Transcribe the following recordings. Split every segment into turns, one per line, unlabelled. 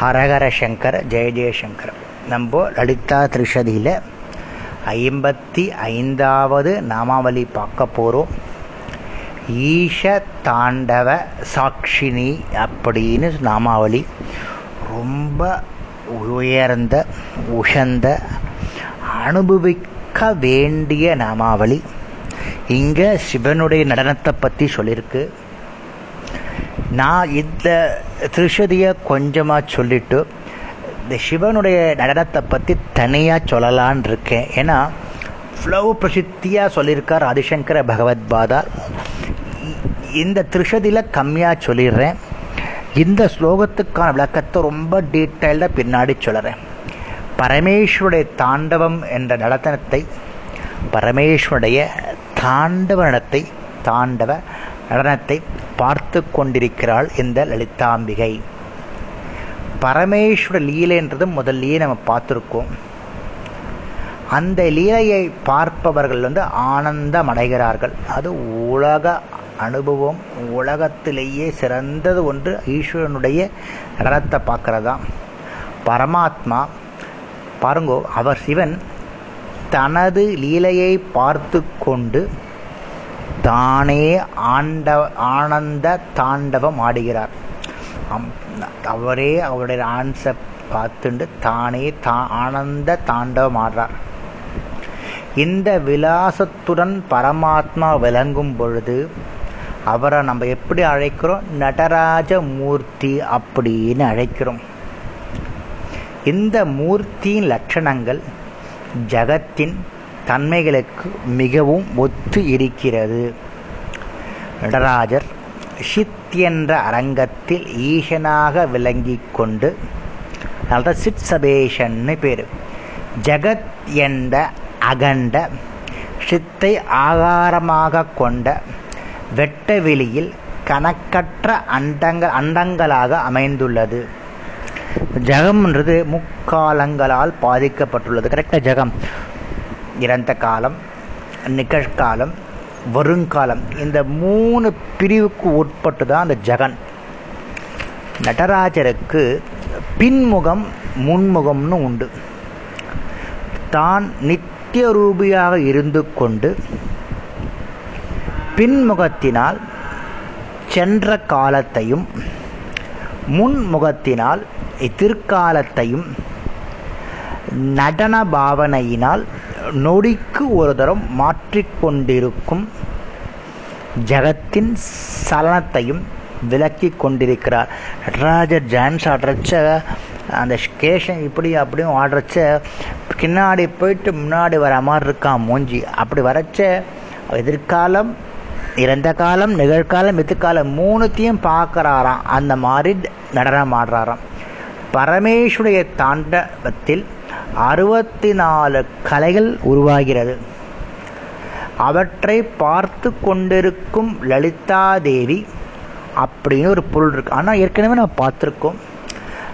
ஹரஹர சங்கர் ஜெய ஜெயசங்கர் நம்ம லலிதா திரிஷதியில் ஐம்பத்தி ஐந்தாவது நாமாவளி பார்க்க போகிறோம் ஈஷ தாண்டவ சாட்சினி அப்படின்னு நாமாவளி. ரொம்ப உயர்ந்த உஷந்த அனுபவிக்க வேண்டிய நாமாவளி. இங்கே சிவனுடைய நடனத்தை பற்றி சொல்லியிருக்கு. நான் இந்த திருஷதியை கொஞ்சமாக சொல்லிட்டு இந்த சிவனுடைய நடனத்தை பற்றி தனியாக சொல்லலான் இருக்கேன். ஏன்னா இவ்வளவு பிரசித்தியாக சொல்லியிருக்கார் ஆதிசங்கர பகவத் பாதார் இந்த திருஷதியில் கம்மியாக சொல்லிடுறேன். இந்த ஸ்லோகத்துக்கான விளக்கத்தை ரொம்ப டீட்டெயில்டாக பின்னாடி சொல்கிறேன் பரமேஸ்வருடைய தாண்டவம் என்ற நடனத்தை பரமேஸ்வருடைய தாண்டவ நடத்தை தாண்டவ நடனத்தை பார்த்து கொண்டிருக்கிறாள் இந்த லலிதாம்பிகை. பரமேஸ்வர லீலைன்றது முதல்லயே நம்ம பார்த்துருக்கோம். அந்த லீலையை பார்ப்பவர்கள் வந்து ஆனந்தம் அடைகிறார்கள் அது உலக அனுபவம் உலகத்திலேயே சிறந்தது ஒன்று ஈஸ்வரனுடைய நடனத்தை பார்க்கறதா. பரமாத்மா பாருங்கோ அவர் சிவன் தனது லீலையை பார்த்து கொண்டு தானே ஆண்ட ஆனந்த தாண்டவம் ஆடுகிறார். அவரே அவருடைய ஆன்சர் பார்த்துண்டு தானே தா ஆனந்த தாண்டவம் ஆடுறார். இந்த விலாசத்துடன் பரமாத்மா விளங்கும் பொழுது அவரை நம்ம எப்படி அழைக்கிறோம்? நடராஜ மூர்த்தி அப்படின்னு அழைக்கிறோம். இந்த மூர்த்தியின் லட்சணங்கள் ஜகத்தின் தன்மைகளுக்கு மிகவும் ஒத்து இருக்கிறது. நடராஜர் ஷித் என்ற அரங்கத்தில் ஈசனாக விளங்கி கொண்டு அதனால சித் சபேஷன்னு பேர். ஜகத் என்ற அகண்ட ஷித்தை ஆகாரமாக கொண்ட வெட்ட வெளியில் கணக்கற்ற அண்டங்கள் அண்டங்களாக அமைந்துள்ளது. ஜகம்ன்றது முக்காலங்களால் பாதிக்கப்பட்டுள்ளது. கரெக்டாக ஜகம். இறந்த காலம் நிகழ்காலம் வருங்காலம் இந்த மூணு பிரிவுக்கு உட்பட்டு தான் அந்த ஜெகன். நடராஜருக்கு பின்முகம் முன்முகம்னு உண்டு. தான் நித்திய ரூபியாக இருந்து கொண்டு பின்முகத்தினால் சென்ற காலத்தையும் முன்முகத்தினால் எதிர்காலத்தையும் நடன பாவனையினால் நொடிக்கு ஒரு தரம் மாற்றிக்கொண்டிருக்கும் ஜகத்தின் சலனத்தையும் விளக்கி கொண்டிருக்கிறார். நடராஜர் டான்ஸ் ஆடுறச்ச அந்த ஸ்கேஷன் இப்படி அப்படியும் ஆடுறச்ச பின்னாடி போயிட்டு முன்னாடி வர மாதிரி இருக்கான் மூஞ்சி. அப்படி வரச்ச எதிர்காலம் இறந்த காலம் நிகழ்காலம் எதிர்காலம் மூணுத்தையும் பார்க்குறாராம். அந்த மாதிரி நடனம் ஆடுறாராம். பரமேஸ்வருடைய தாண்டவத்தில் அறுபத்தி நாலு கலைகள் உருவாகிறது. அவற்றை பார்த்து கொண்டிருக்கும் லலிதா தேவி அப்படின்னு ஒரு பொருள் இருக்கு. ஆனால் ஏற்கனவே நம்ம பார்த்துருக்கோம்.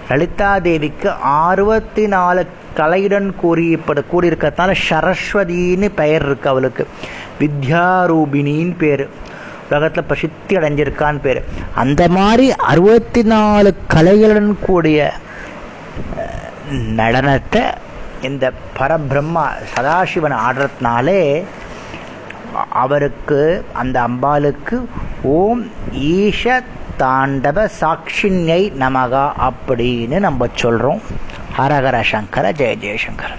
லலிதா தேவிக்கு அறுபத்தி நாலு கலையுடன் கூறியப்பட கூடியிருக்கிறதுனால சரஸ்வதின்னு பெயர் இருக்கு அவளுக்கு. வித்யாரூபிணின்னு பேர். உலகத்தில் பிரசித்தி அடைஞ்சிருக்கான்னு பேர். அந்த மாதிரி அறுபத்தி நாலு கலைகளுடன் கூடிய நடனத்தை இந்த பரபிரம்மா சதாசிவன் ஆடுறதுனாலே அவருக்கு அந்த அம்பாளுக்கு ஓம் ஈஷ தாண்டவ சாட்சிண்யை நமகா அப்படின்னு நம்ம சொல்கிறோம் ஹரஹர சங்கர ஜெய ஜெயசங்கர்.